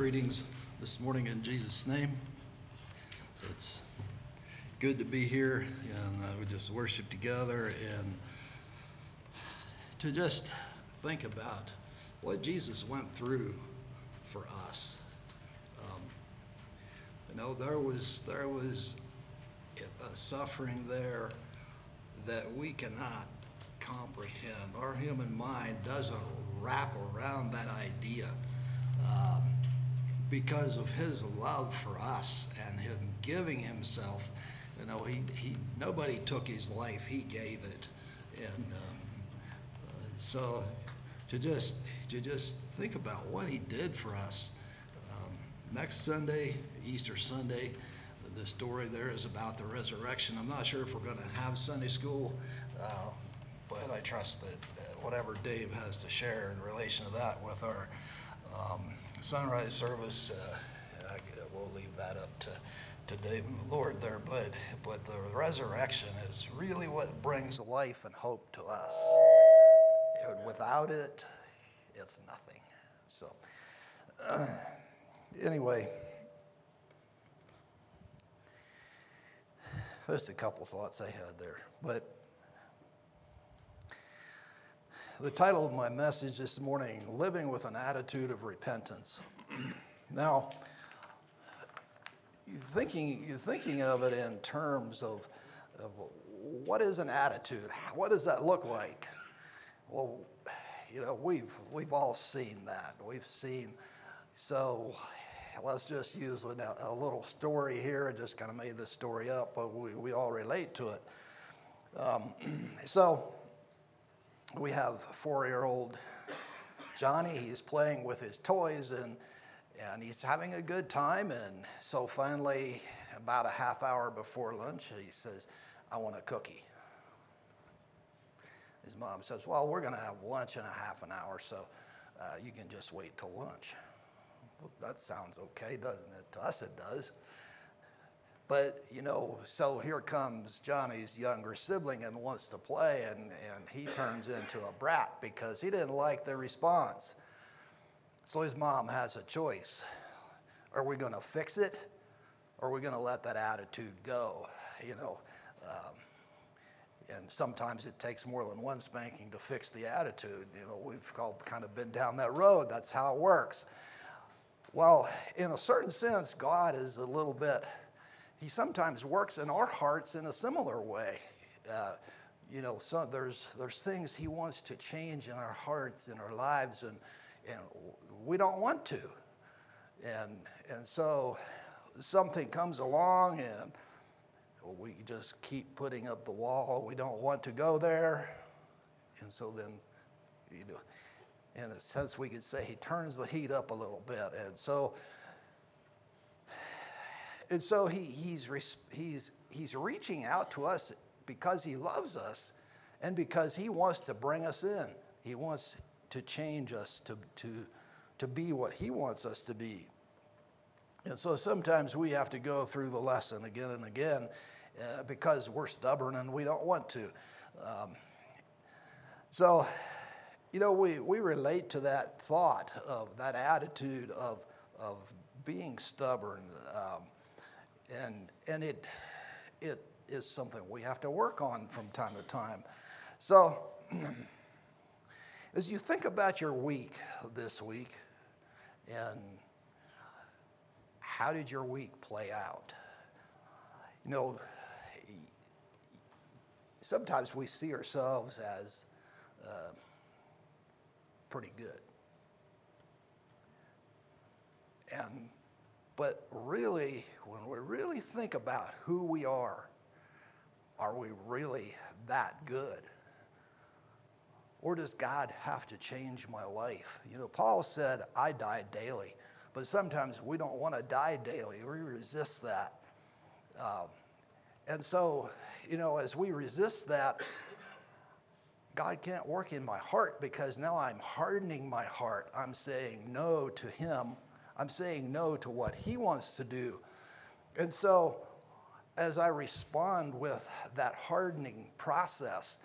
Greetings this morning in Jesus' name. It's good to be here and uh, we just worship together and to just think about what Jesus went through for us. Um, you know, there was there was a suffering there that we cannot comprehend. Our human mind doesn't wrap around that idea. Um, because of his love for us and him giving himself. You know, he, he nobody took his life; he gave it, and um, uh, so to just to just think about what he did for us. Um, next Sunday, Easter Sunday, the story there is about the resurrection. I'm not sure if we're going to have Sunday school, uh, but I trust that, that whatever Dave has to share in relation to that with our um, sunrise service, uh, I, we'll leave that up to, to Dave and the Lord there. But, but the resurrection is really what brings life and hope to us. Without it, it's nothing. So, uh, anyway, just a couple thoughts I had there. But the title of my message this morning Living with an Attitude of Repentance. now, thinking, you're thinking of it in terms of, of what is an attitude? What does that look like? Well, you know, we've, we've all seen that. We've seen, so let's just use a, a little story here. I just kind of made this story up, but we, we all relate to it. Um, so, we have four-year-old Johnny. He's playing with his toys and and he's having a good time. And so finally, about a half hour before lunch, he says, "I want a cookie." His mom says, "Well, we're going to have lunch in a half an hour, so uh, you can just wait till lunch." Well, that sounds okay, doesn't it? To us, it does. But, you know, so here comes Johnny's younger sibling and wants to play, and, and he turns into a brat because he didn't like the response. So his mom has a choice. Are we going to fix it, or are we going to let that attitude go? You know, um, and sometimes it takes more than one spanking to fix the attitude. You know, we've all kind of been down that road. That's how it works. Well, in a certain sense, God is a little bit he sometimes works in our hearts in a similar way. Uh, you know, so there's, there's things He wants to change in our hearts, in our lives, and, and we don't want to. And, and so something comes along and we just keep putting up the wall. We don't want to go there. And so then, you know, in a sense, we could say he turns the heat up a little bit. And so and so he, he's, he's, he's reaching out to us because he loves us and because he wants to bring us in. He wants to change us to, to, to be what he wants us to be. And so sometimes we have to go through the lesson again and again uh, because we're stubborn and we don't want to. Um, so, you know, we, we relate to that thought of that attitude of, of being stubborn. Um, and and it it is something we have to work on from time to time. So, as you think about your week this week, and how did your week play out? You know, sometimes we see ourselves as uh, pretty good. And but really, when we really think about who we are, are we really that good? Or does God have to change my life? You know, Paul said, I die daily. But sometimes we don't want to die daily. We resist that. Um, and so, you know, as we resist that, God can't work in my heart because now I'm hardening my heart. I'm saying no to Him I'm saying no to what he wants to do. And so, as I respond with that hardening process,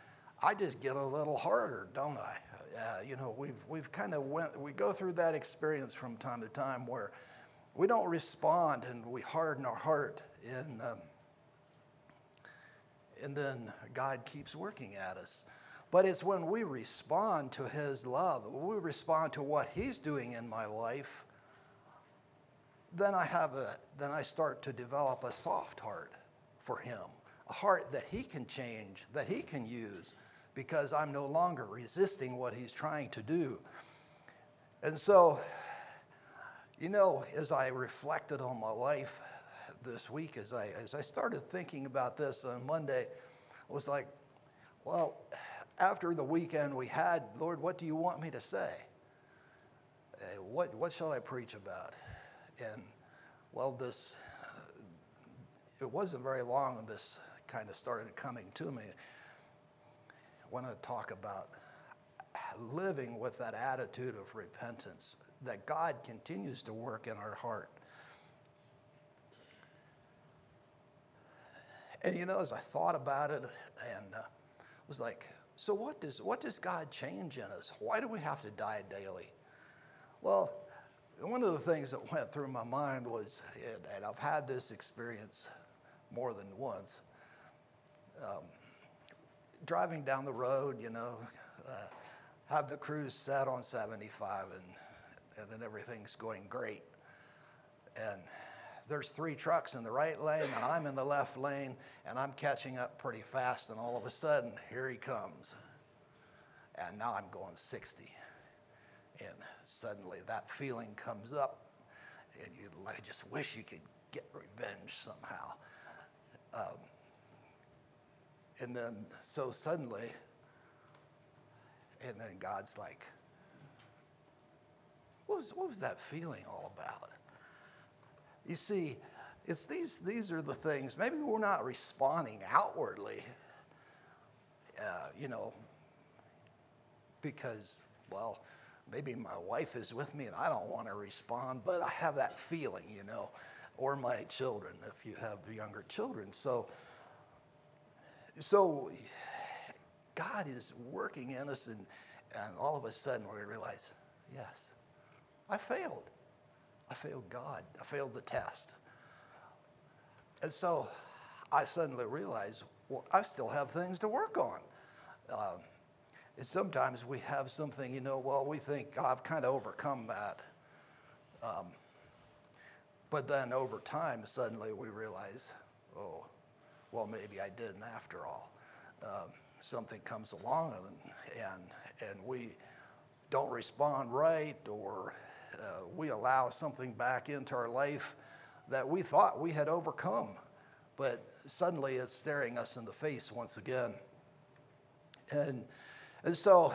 I just get a little harder, don't I? uh, you know, we've, we've kind of went, we go through that experience from time to time where we don't respond and we harden our heart and, um, and then God keeps working at us. But it's when we respond to His love, we respond to what He's doing in my life, then I have a, then I start to develop a soft heart for Him, a heart that He can change, that He can use, because I'm no longer resisting what He's trying to do. And so, you know, as I reflected on my life this week, as I as I started thinking about this on Monday, I was like, well, after the weekend we had, Lord, what do you want me to say? Uh, what, what shall I preach about? And well, this, it wasn't very long this kind of started coming to me. I want to talk about living with that attitude of repentance that God continues to work in our heart. And you know, as I thought about it, and uh, was like, so what does what does God change in us? Why do we have to die daily? Well, one of the things that went through my mind was, and I've had this experience more than once. Um, driving down the road, you know, uh, have the cruise set on 75 and, and everything's going great. And there's three trucks in the right lane and I'm in the left lane and I'm catching up pretty fast and all of a sudden here he comes. And now I'm going 60. And suddenly that feeling comes up and you just wish you could get revenge somehow. Um, and then so suddenly, and then God's like, what was, what was that feeling all about? You see, it's these, these are the things, maybe we're not responding outwardly, uh, you know, because, well, maybe my wife is with me and I don't want to respond, but I have that feeling, you know, or my children if you have younger children. So, so God is working in us, and, and all of a sudden we realize, yes, I failed. I failed God. I failed the test. And so I suddenly realized, well, I still have things to work on. Um, sometimes we have something, you know, well, we think oh, I've kind of overcome that. Um, but then over time, suddenly we realize, oh, well, maybe I didn't after all. Um, something comes along and, and, and we don't respond right or uh, we allow something back into our life that we thought we had overcome, but suddenly it's staring us in the face once again. And, and so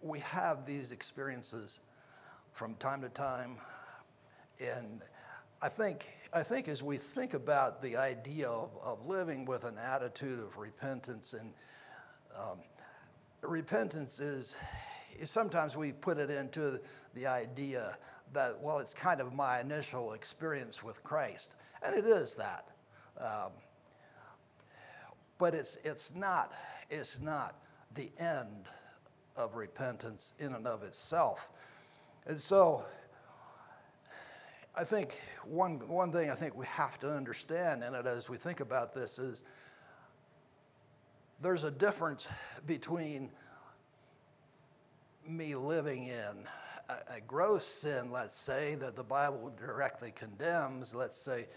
we have these experiences from time to time. And I think, I think as we think about the idea of, of living with an attitude of repentance, and um, repentance is sometimes we put it into the idea that, well, it's kind of my initial experience with Christ. And it is that. Um, but it's, it's, not, it's not the end of repentance in and of itself. And so I think one, one thing I think we have to understand in it as we think about this is there's a difference between me living in a, a, gross sin, let's say, that the Bible directly condemns, let's say,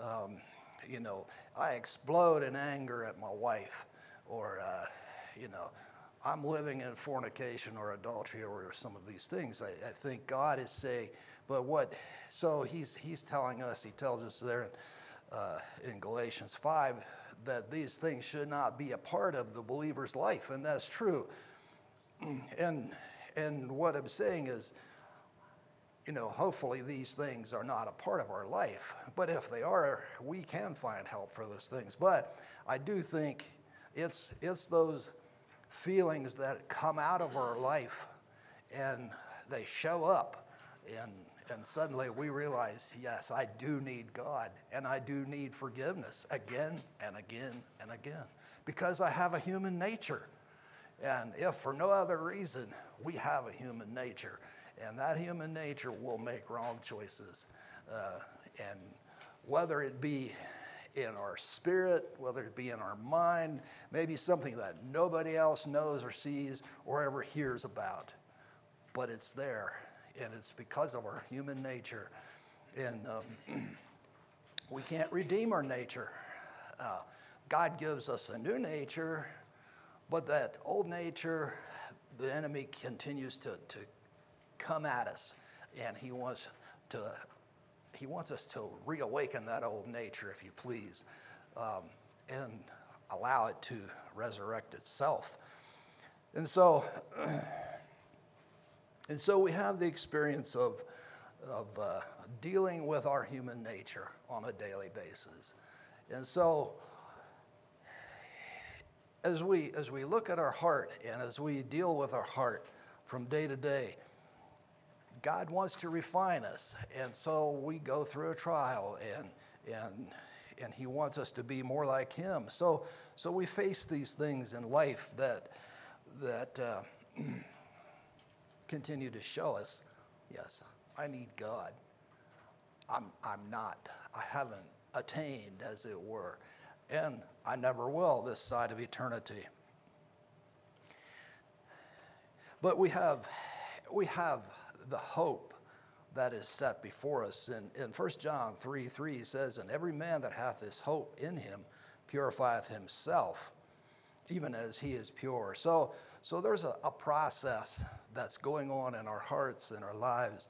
um, you know, I explode in anger at my wife, or, uh, you know, I'm living in fornication or adultery or some of these things. I, I, think God is saying, but what, so he's, he's telling us, he tells us there in, uh, in Galatians 5 that these things should not be a part of the believer's life, and that's true. And and what I'm saying is, you know, hopefully these things are not a part of our life. But if they are, we can find help for those things. But I do think it's, it's those feelings that come out of our life and they show up. And, and suddenly we realize, yes, I do need God and I do need forgiveness again and again and again because I have a human nature. And if for no other reason, we have a human nature, and that human nature will make wrong choices. Uh, and whether it be in our spirit, whether it be in our mind, maybe something that nobody else knows or sees or ever hears about. But it's there, and it's because of our human nature. And um, we can't redeem our nature. Uh, God gives us a new nature, but that old nature, the enemy continues to, to come at us, and he wants to he wants us to reawaken that old nature, if you please, um, and allow it to resurrect itself. And so, and so we have the experience of, of uh, dealing with our human nature on a daily basis. And so, as we, as we look at our heart and as we deal with our heart from day to day, God wants to refine us. And so we go through a trial and, and, and He wants us to be more like Him. So, so we face these things in life that, that uh, continue to show us yes, I need God. I'm, I'm not, I haven't attained, as it were, and I never will this side of eternity. But we have, we have the hope that is set before us. And in 1 John 3 3 says, And every man that hath this hope in him purifieth himself, even as he is pure. So, so there's a, a process that's going on in our hearts and our lives.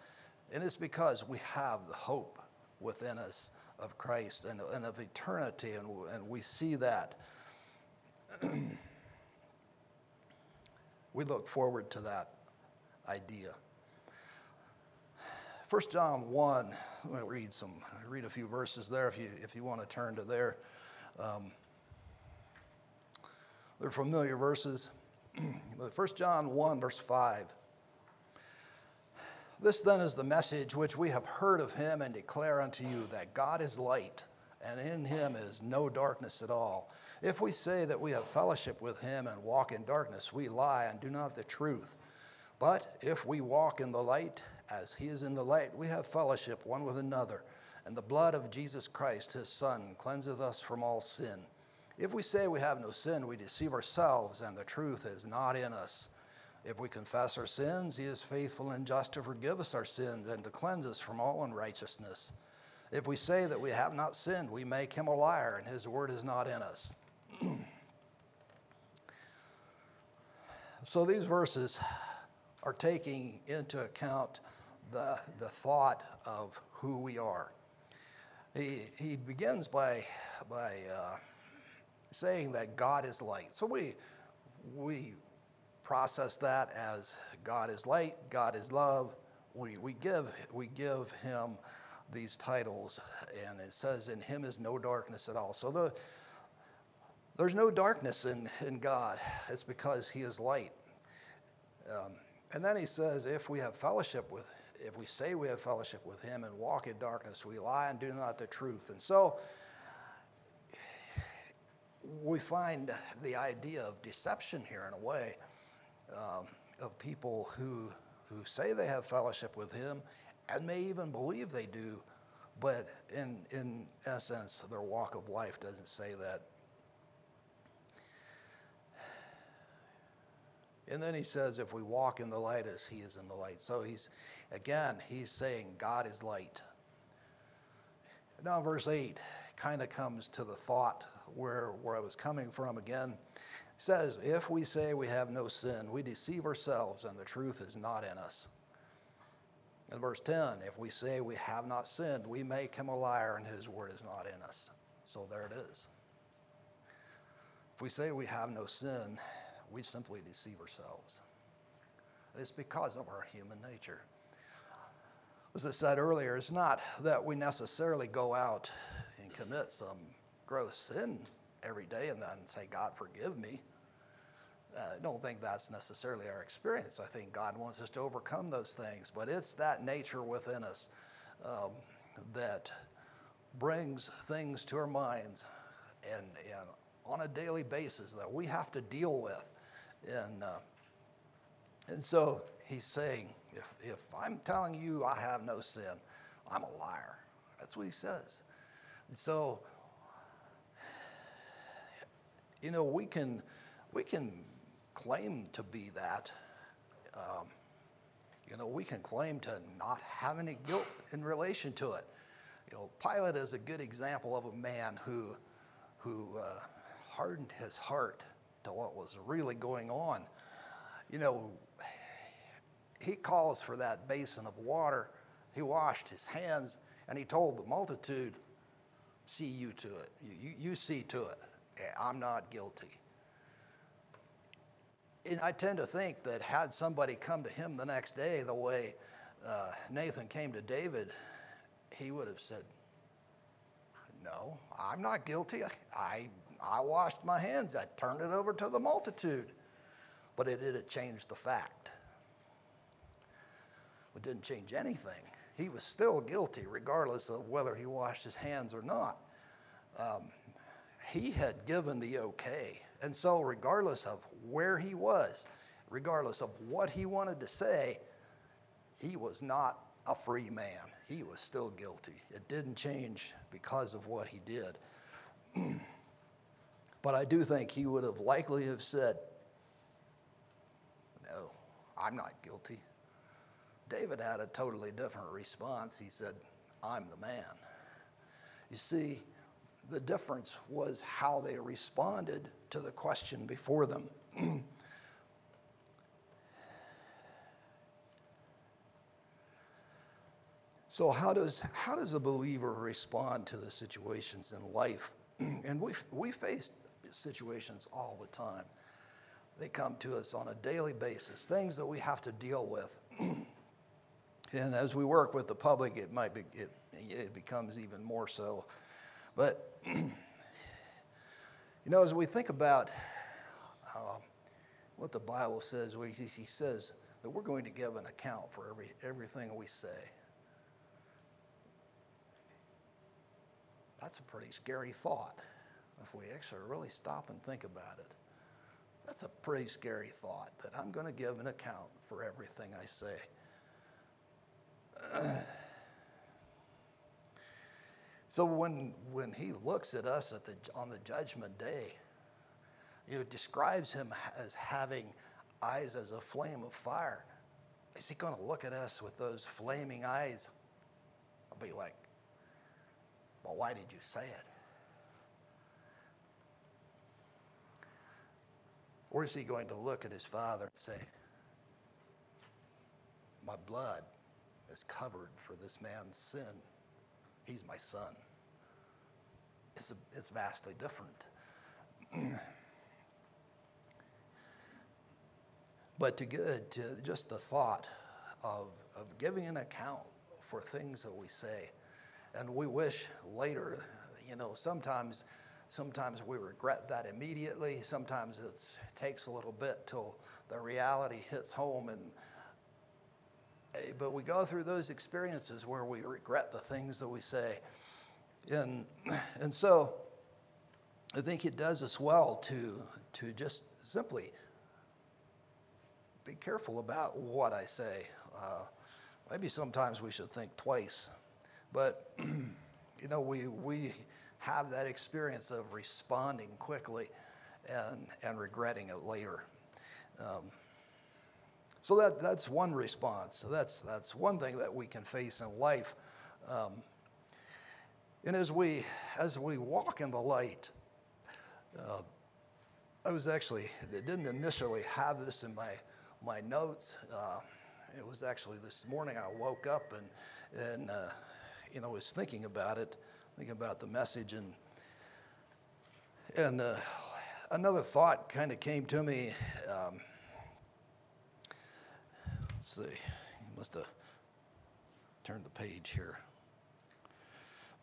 And it's because we have the hope within us of Christ and, and of eternity, and, and we see that. we look forward to that idea. 1 John 1, I'm going to read some, read a few verses there if you, if you want to turn to there. Um, they're familiar verses. 1 John 1, verse 5. This then is the message which we have heard of him and declare unto you that God is light, and in him is no darkness at all. If we say that we have fellowship with him and walk in darkness, we lie and do not the truth. But if we walk in the light, as he is in the light, we have fellowship one with another. And the blood of Jesus Christ, his Son, cleanseth us from all sin. If we say we have no sin, we deceive ourselves, and the truth is not in us. If we confess our sins, he is faithful and just to forgive us our sins and to cleanse us from all unrighteousness. If we say that we have not sinned, we make him a liar, and his word is not in us. so these verses are taking into account the, the thought of who we are. He, he begins by, by uh, saying that God is light. So we, we process that as God is light, God is love. We, we, give, we give him these titles, and it says, In him is no darkness at all. So the, there's no darkness in, in God. It's because he is light. Um, and then he says, If we have fellowship with if we say we have fellowship with him and walk in darkness, we lie and do not the truth. And so we find the idea of deception here in a way um, of people who, who say they have fellowship with him and may even believe they do, but in, in essence, their walk of life doesn't say that. And then he says, if we walk in the light as he is in the light. So he's, again, he's saying God is light. Now, verse 8 kind of comes to the thought where, where I was coming from again. He says, If we say we have no sin, we deceive ourselves and the truth is not in us. In verse 10, if we say we have not sinned, we make him a liar and his word is not in us. So there it is. If we say we have no sin, we simply deceive ourselves. It's because of our human nature. As I said earlier, it's not that we necessarily go out and commit some gross sin every day and then say, God, forgive me. Uh, I don't think that's necessarily our experience. I think God wants us to overcome those things, but it's that nature within us um, that brings things to our minds and, and on a daily basis that we have to deal with And, uh, and so he's saying, if, if I'm telling you I have no sin, I'm a liar. That's what he says. And so, you know, we can, we can claim to be that. Um, you know, we can claim to not have any guilt in relation to it. You know, Pilate is a good example of a man who, who uh, hardened his heart to what was really going on. You know, he calls for that basin of water. He washed his hands and he told the multitude, See you to it. You, you, you see to it. I'm not guilty. And I tend to think that had somebody come to him the next day the way uh, Nathan came to David, he would have said, No, I'm not guilty. I, I washed my hands. I turned it over to the multitude. But it didn't change the fact. It didn't change anything. He was still guilty, regardless of whether he washed his hands or not. Um, he had given the okay. And so, regardless of where he was, regardless of what he wanted to say, he was not a free man. He was still guilty. It didn't change because of what he did. but I do think he would have likely have said, "No, I'm not guilty." David had a totally different response. He said, "I'm the man." You see, the difference was how they responded to the question before them. so how does how does a believer respond to the situations in life? and we we face situations all the time. They come to us on a daily basis, things that we have to deal with. and as we work with the public, it might be it, it becomes even more so. But, you know, as we think about uh, what the Bible says, we, he says that we're going to give an account for every, everything we say. That's a pretty scary thought if we actually really stop and think about it. That's a pretty scary thought that I'm going to give an account for everything I say. So when, when he looks at us at the, on the judgment day, you know, describes him as having eyes as a flame of fire. Is he going to look at us with those flaming eyes? I'll be like, well, why did you say it? Or is he going to look at his father and say, my blood is covered for this man's sin? He's my son. It's, a, it's vastly different. but to good, to just the thought of, of giving an account for things that we say, and we wish later, you know, sometimes sometimes we regret that immediately. Sometimes it takes a little bit till the reality hits home and Eh, but we go through those experiences where we regret the things that we say. And, and so I think it does us well to, to just simply be careful about what I say. Uh, maybe sometimes we should think twice. But, you know, we, we have that experience of responding quickly and, and regretting it later. Um, so that, that's one response. So that's, that's one thing that we can face in life. Um, and as we, as we walk in the light, uh, I was actually, didn't initially have this in my, my notes. Uh, it was actually this morning I woke up and, and uh, you know, was thinking about it, thinking about the message. And, and uh, another thought kind of came to me. Um, Let's see. You must have turned the page here.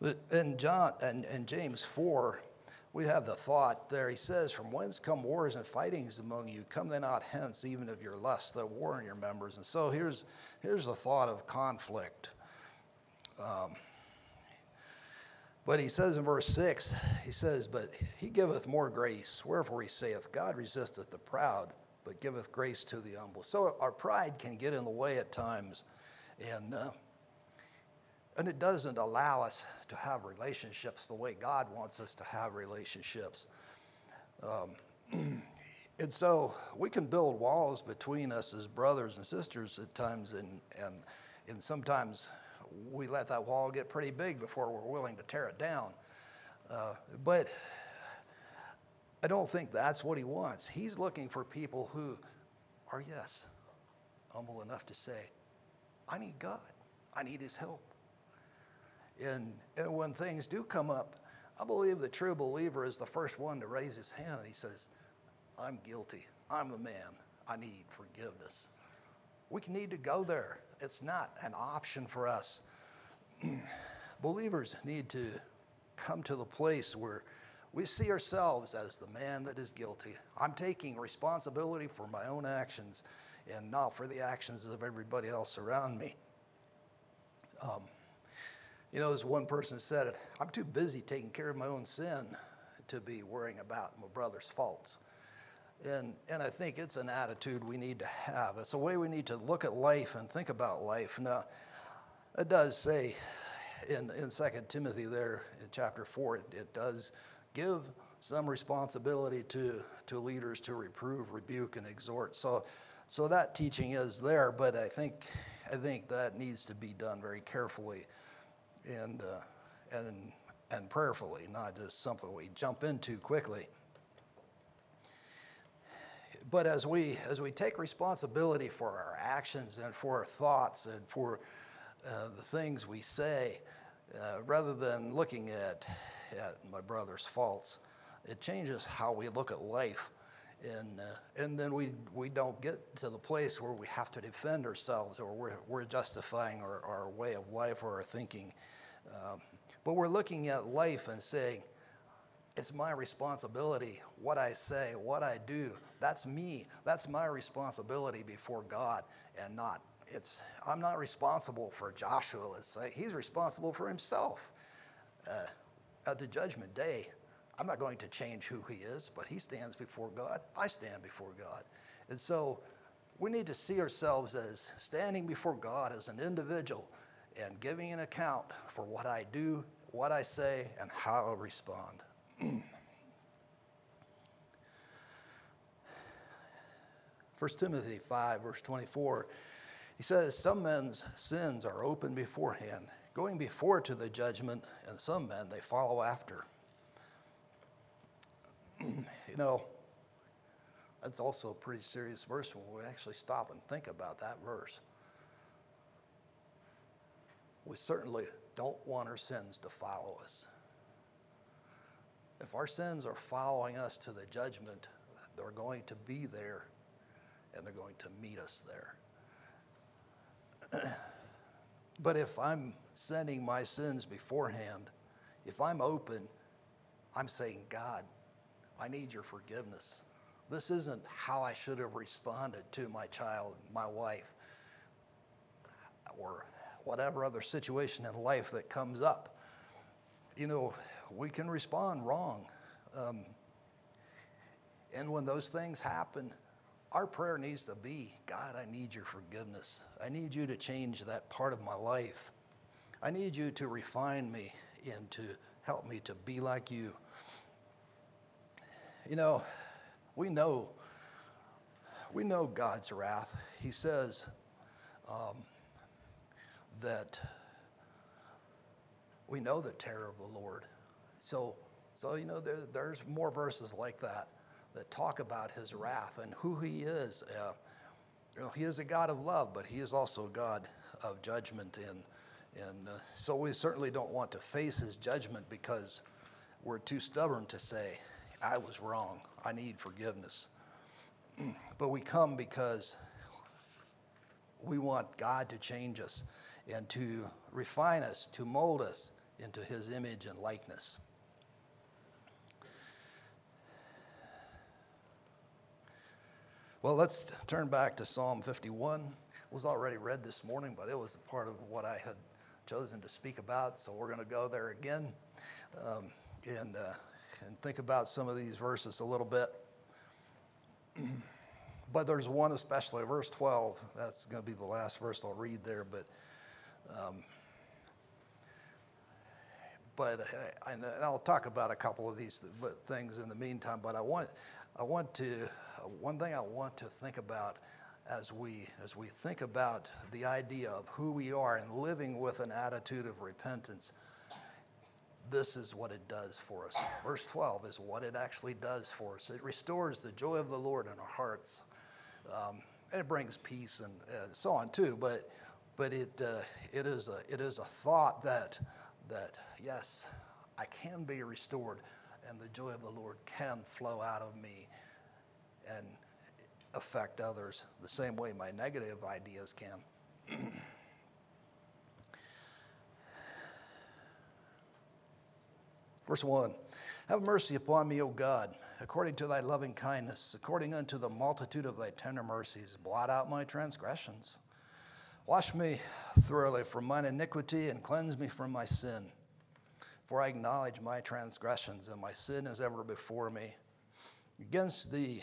But in John and, and James 4, we have the thought there. He says, From whence come wars and fightings among you? Come they not hence, even of your lust, that war in your members. And so here's, here's the thought of conflict. Um, but he says in verse 6, he says, But he giveth more grace. Wherefore he saith, God resisteth the proud, but giveth grace to the humble. So our pride can get in the way at times, and uh, and it doesn't allow us to have relationships the way God wants us to have relationships. Um, and so we can build walls between us as brothers and sisters at times, and, and, and sometimes we let that wall get pretty big before we're willing to tear it down. Uh, but I don't think that's what he wants. He's looking for people who are, yes, humble enough to say, I need God, I need his help. And, and when things do come up, I believe the true believer is the first one to raise his hand and he says, I'm guilty. I'm the man. I need forgiveness. We need to go there. It's not an option for us. Believers need to come to the place where we see ourselves as the man that is guilty. I'm taking responsibility for my own actions and not for the actions of everybody else around me. Um, you know, as one person said it, I'm too busy taking care of my own sin to be worrying about my brother's faults. And, and I think it's an attitude we need to have. It's a way we need to look at life and think about life. Now, it does say in, in 2 Timothy there in chapter 4, it, it does give some responsibility to, to leaders to reprove, rebuke, and exhort. So, so that teaching is there, but I think, I think that needs to be done very carefully and, uh, and, and prayerfully, not just something we jump into quickly. But as we, as we take responsibility for our actions and for our thoughts and for uh, the things we say, uh, rather than looking at, at my brother's faults, it changes how we look at life. And, uh, and then we, we don't get to the place where we have to defend ourselves or we're, we're justifying our, our way of life or our thinking. Um, but we're looking at life and saying, it's my responsibility what I say, what I do. That's me. That's my responsibility before God and not. It's, I'm not responsible for Joshua, let's say. He's responsible for himself. Uh, at the judgment day, I'm not going to change who he is, but he stands before God. I stand before God. And so we need to see ourselves as standing before God as an individual and giving an account for what I do, what I say, and how I respond. 1 Timothy 5, verse 24, he says, Some men's sins are open beforehand, going before to the judgment, and some men they follow after. you know, that's also a pretty serious verse when we actually stop and think about that verse. We certainly don't want our sins to follow us. If our sins are following us to the judgment, they're going to be there and they're going to meet us there. but if I'm sending my sins beforehand, if I'm open, I'm saying, God, I need your forgiveness. This isn't how I should have responded to my child, my wife, or whatever other situation in life that comes up. You know, we can respond wrong. Um, and when those things happen, our prayer needs to be God, I need your forgiveness. I need you to change that part of my life. I need you to refine me and to help me to be like you. You know, we know we know God's wrath. He says um, that we know the terror of the Lord. So, so you know, there, there's more verses like that that talk about his wrath and who he is. Uh, you know, he is a God of love, but he is also a God of judgment. And, and uh, so we certainly don't want to face his judgment because we're too stubborn to say, I was wrong. I need forgiveness. but we come because we want God to change us and to refine us, to mold us into his image and likeness. Well, let's turn back to Psalm 51. It was already read this morning, but it was a part of what I had chosen to speak about, so we're going to go there again um, and, uh, and think about some of these verses a little bit. but there's one especially, verse 12. That's going to be the last verse I'll read there. But, um, but I, and I'll talk about a couple of these things in the meantime. But I want, I want to, one thing I want to think about as we as we think about the idea of who we are and living with an attitude of repentance this is what it does for us. Verse 12 is what it actually does for us. It restores the joy of the Lord in our hearts. Um, and it brings peace and, and, so on too. But, but it, uh, it, is a, it is a thought that, that, yes, I can be restored and the joy of the Lord can flow out of me and affect others the same way my negative ideas can. Verse 1 Have mercy upon me, O God, according to thy loving kindness, according unto the multitude of thy tender mercies. Blot out my transgressions. Wash me thoroughly from mine iniquity and cleanse me from my sin. For I acknowledge my transgressions, and my sin is ever before me. Against thee,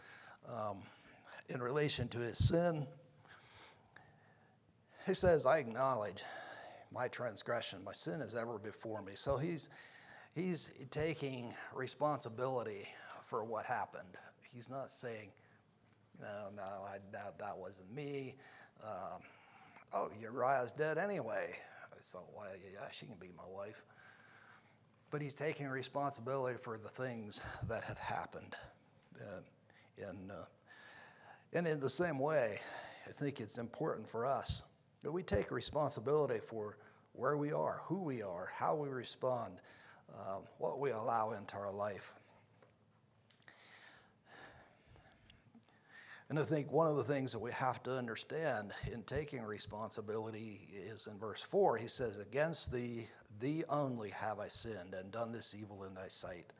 um, in relation to his sin. He says, I acknowledge my transgression. My sin is ever before me. So he's he's taking responsibility for what happened. He's not saying, no, no, I, that, that wasn't me. Um, oh, Uriah's dead anyway. So, well, yeah, she can be my wife. But he's taking responsibility for the things that had happened. Uh, and, uh, and in the same way, I think it's important for us that we take responsibility for where we are, who we are, how we respond um, what we allow into our life. And I think one of the things that we have to understand in taking responsibility is in verse 4, he says, Against thee, thee only have I sinned and done this evil in thy sight.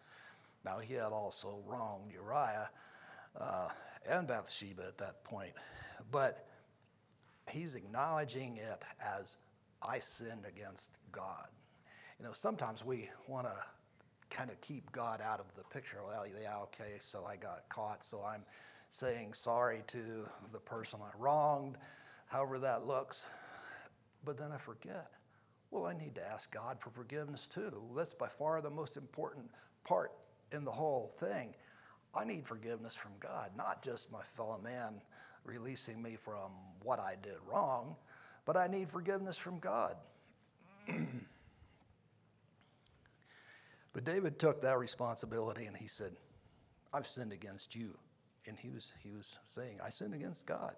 Now, he had also wronged Uriah uh, and Bathsheba at that point, but he's acknowledging it as I sinned against God you know, sometimes we want to kind of keep God out of the picture. Well, yeah, okay, so I got caught, so I'm saying sorry to the person I wronged, however that looks. But then I forget. Well, I need to ask God for forgiveness too. That's by far the most important part in the whole thing. I need forgiveness from God, not just my fellow man releasing me from what I did wrong, but I need forgiveness from God. But David took that responsibility and he said, I've sinned against you. And he was, he was saying, I sinned against God.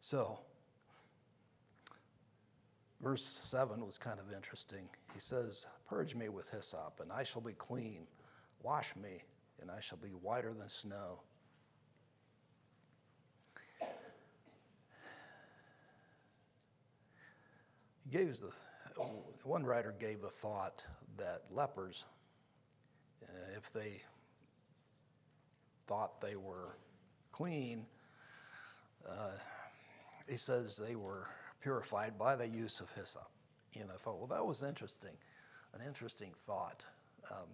So, verse 7 was kind of interesting. He says, Purge me with hyssop, and I shall be clean. Wash me, and I shall be whiter than snow. He gave the, one writer gave the thought that lepers, uh, if they thought they were clean, uh, he says they were purified by the use of hyssop. And I thought, well, that was interesting, an interesting thought. Um,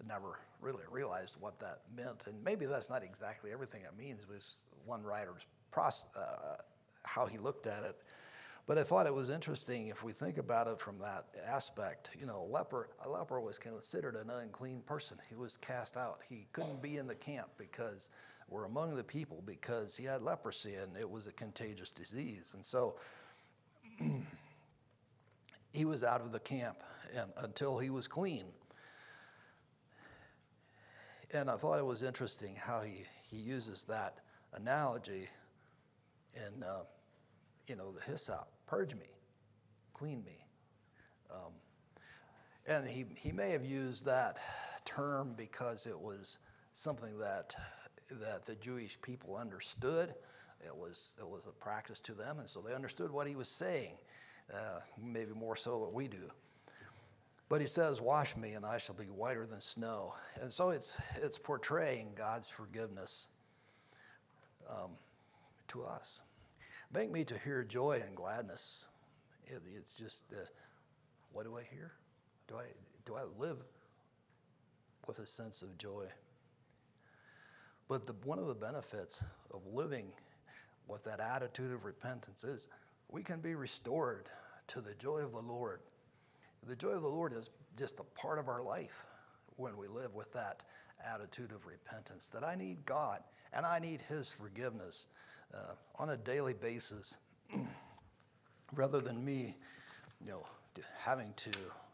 I never really realized what that meant, and maybe that's not exactly everything it means. Was one writer's process, uh, how he looked at it. But I thought it was interesting if we think about it from that aspect. You know, a leper, a leper was considered an unclean person. He was cast out. He couldn't be in the camp because, or among the people, because he had leprosy and it was a contagious disease. And so he was out of the camp and, until he was clean. And I thought it was interesting how he, he uses that analogy in. Uh, you know, the hyssop, purge me, clean me. Um, and he, he may have used that term because it was something that, that the Jewish people understood. It was, it was a practice to them, and so they understood what he was saying, uh, maybe more so than we do. But he says, Wash me, and I shall be whiter than snow. And so it's, it's portraying God's forgiveness um, to us. Make me to hear joy and gladness. It, it's just, uh, what do I hear? Do I, do I live with a sense of joy? But the, one of the benefits of living with that attitude of repentance is we can be restored to the joy of the Lord. The joy of the Lord is just a part of our life when we live with that attitude of repentance that I need God and I need His forgiveness uh, on a daily basis rather than me, you know, having to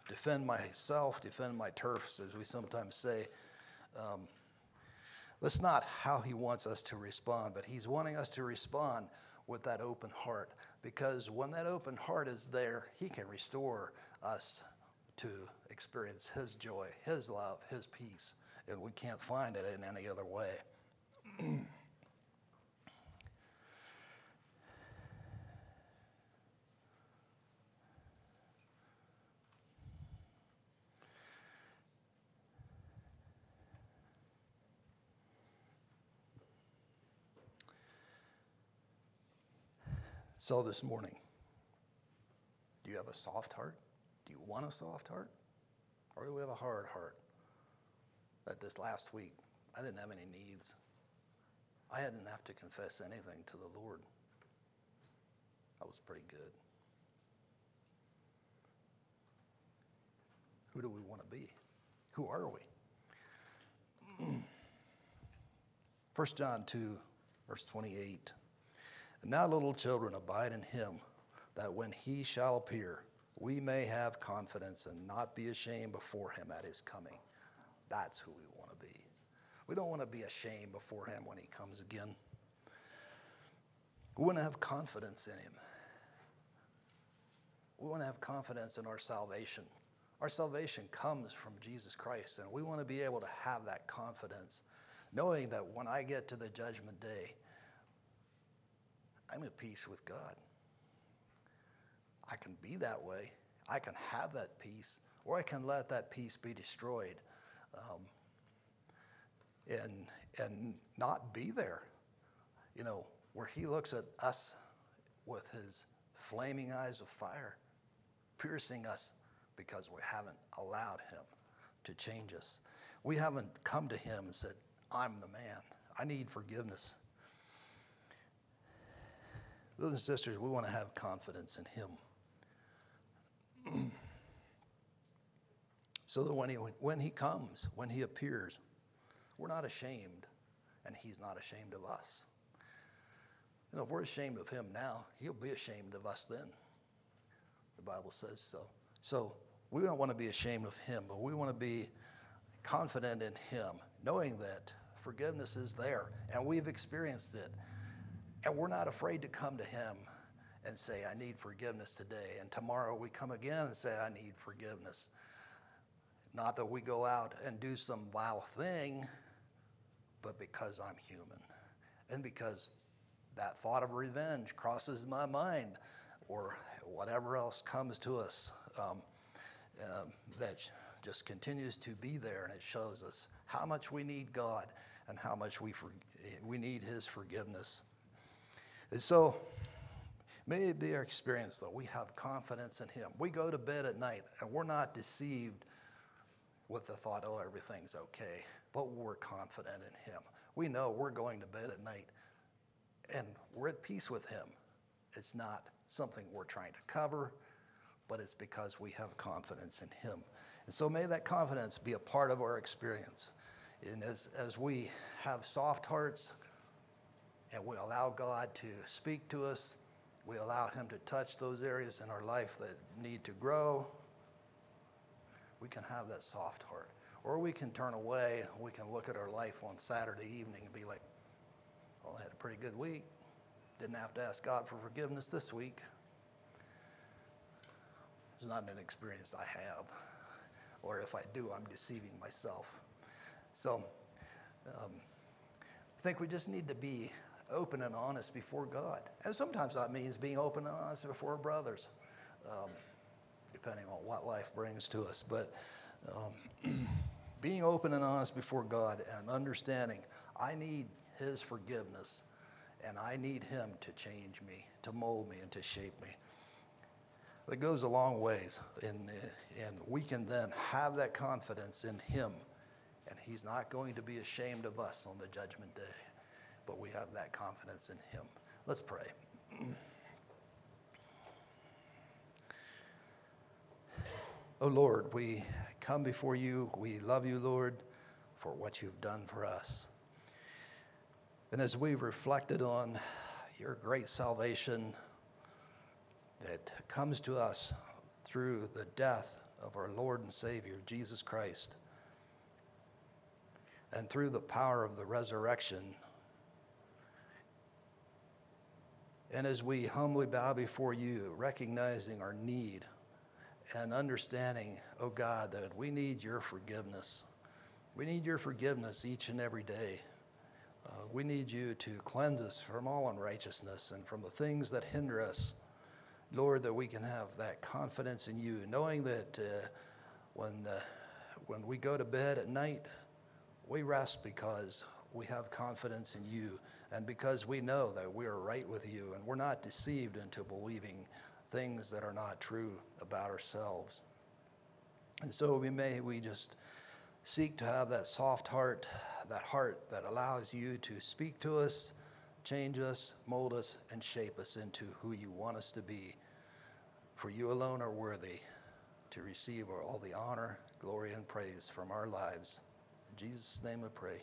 defend myself, defend my turfs, as we sometimes say. Um, that's not how he wants us to respond, but he's wanting us to respond with that open heart because when that open heart is there, he can restore us to experience his joy, his love, his peace, and we can't find it in any other way. So, this morning, do you have a soft heart? Do you want a soft heart? Or do we have a hard heart? That this last week, I didn't have any needs. I hadn't have to confess anything to the Lord. I was pretty good. Who do we want to be? Who are we? 1 John 2, verse 28. And now, little children, abide in him, that when he shall appear, we may have confidence and not be ashamed before him at his coming. That's who we want to be. We don't want to be ashamed before him when he comes again. We want to have confidence in him. We want to have confidence in our salvation. Our salvation comes from Jesus Christ, and we want to be able to have that confidence, knowing that when I get to the judgment day, I'm at peace with God. I can be that way. I can have that peace, or I can let that peace be destroyed um, and, and not be there. You know, where He looks at us with His flaming eyes of fire, piercing us because we haven't allowed Him to change us. We haven't come to Him and said, I'm the man. I need forgiveness. Brothers and sisters, we want to have confidence in Him. so that when he, when he comes, when He appears, we're not ashamed, and He's not ashamed of us. You know, if we're ashamed of Him now, He'll be ashamed of us then. The Bible says so. So we don't want to be ashamed of Him, but we want to be confident in Him, knowing that forgiveness is there, and we've experienced it. And we're not afraid to come to Him and say, I need forgiveness today. And tomorrow we come again and say, I need forgiveness. Not that we go out and do some vile thing, but because I'm human. And because that thought of revenge crosses my mind, or whatever else comes to us um, um, that just continues to be there, and it shows us how much we need God and how much we, for, we need His forgiveness. And so, may it be our experience, though, we have confidence in Him. We go to bed at night and we're not deceived with the thought, oh, everything's okay, but we're confident in Him. We know we're going to bed at night and we're at peace with Him It's not something we're trying to cover, but it's because we have confidence in Him. And so may that confidence be a part of our experience. And as, as we have soft hearts and we allow God to speak to us, we allow Him to touch those areas in our life that need to grow, we can have that soft heart. Or we can turn away and we can look at our life on Saturday evening and be like, well, I had a pretty good week. Didn't have to ask God for forgiveness this week. It's not an experience I have. Or if I do, I'm deceiving myself. So um, I think we just need to be open and honest before God. And sometimes that means being open and honest before brothers, um, depending on what life brings to us. But um, being open and honest before God and understanding I need His forgiveness and I need Him to change me, to mold me, and to shape me. That goes a long ways. And, and we can then have that confidence in Him. And He's not going to be ashamed of us on the judgment day, but we have that confidence in Him. Let's pray. oh Lord, we come before you. We love you, Lord, for what you've done for us. And as we've reflected on your great salvation that comes to us through the death of our Lord and Savior, Jesus Christ, and through the power of the resurrection, and as we humbly bow before you, recognizing our need and understanding, oh God, that we need your forgiveness. We need your forgiveness each and every day. Uh, we need you to cleanse us from all unrighteousness and from the things that hinder us. Lord, that we can have that confidence in you, knowing that uh, when, the, when we go to bed at night, we rest because we have confidence in you and because we know that we are right with you and we're not deceived into believing things that are not true about ourselves. And so we may we just seek to have that soft heart, that heart that allows you to speak to us, change us, mold us, and shape us into who you want us to be. For you alone are worthy to receive all the honor, glory, and praise from our lives. In Jesus' name I pray.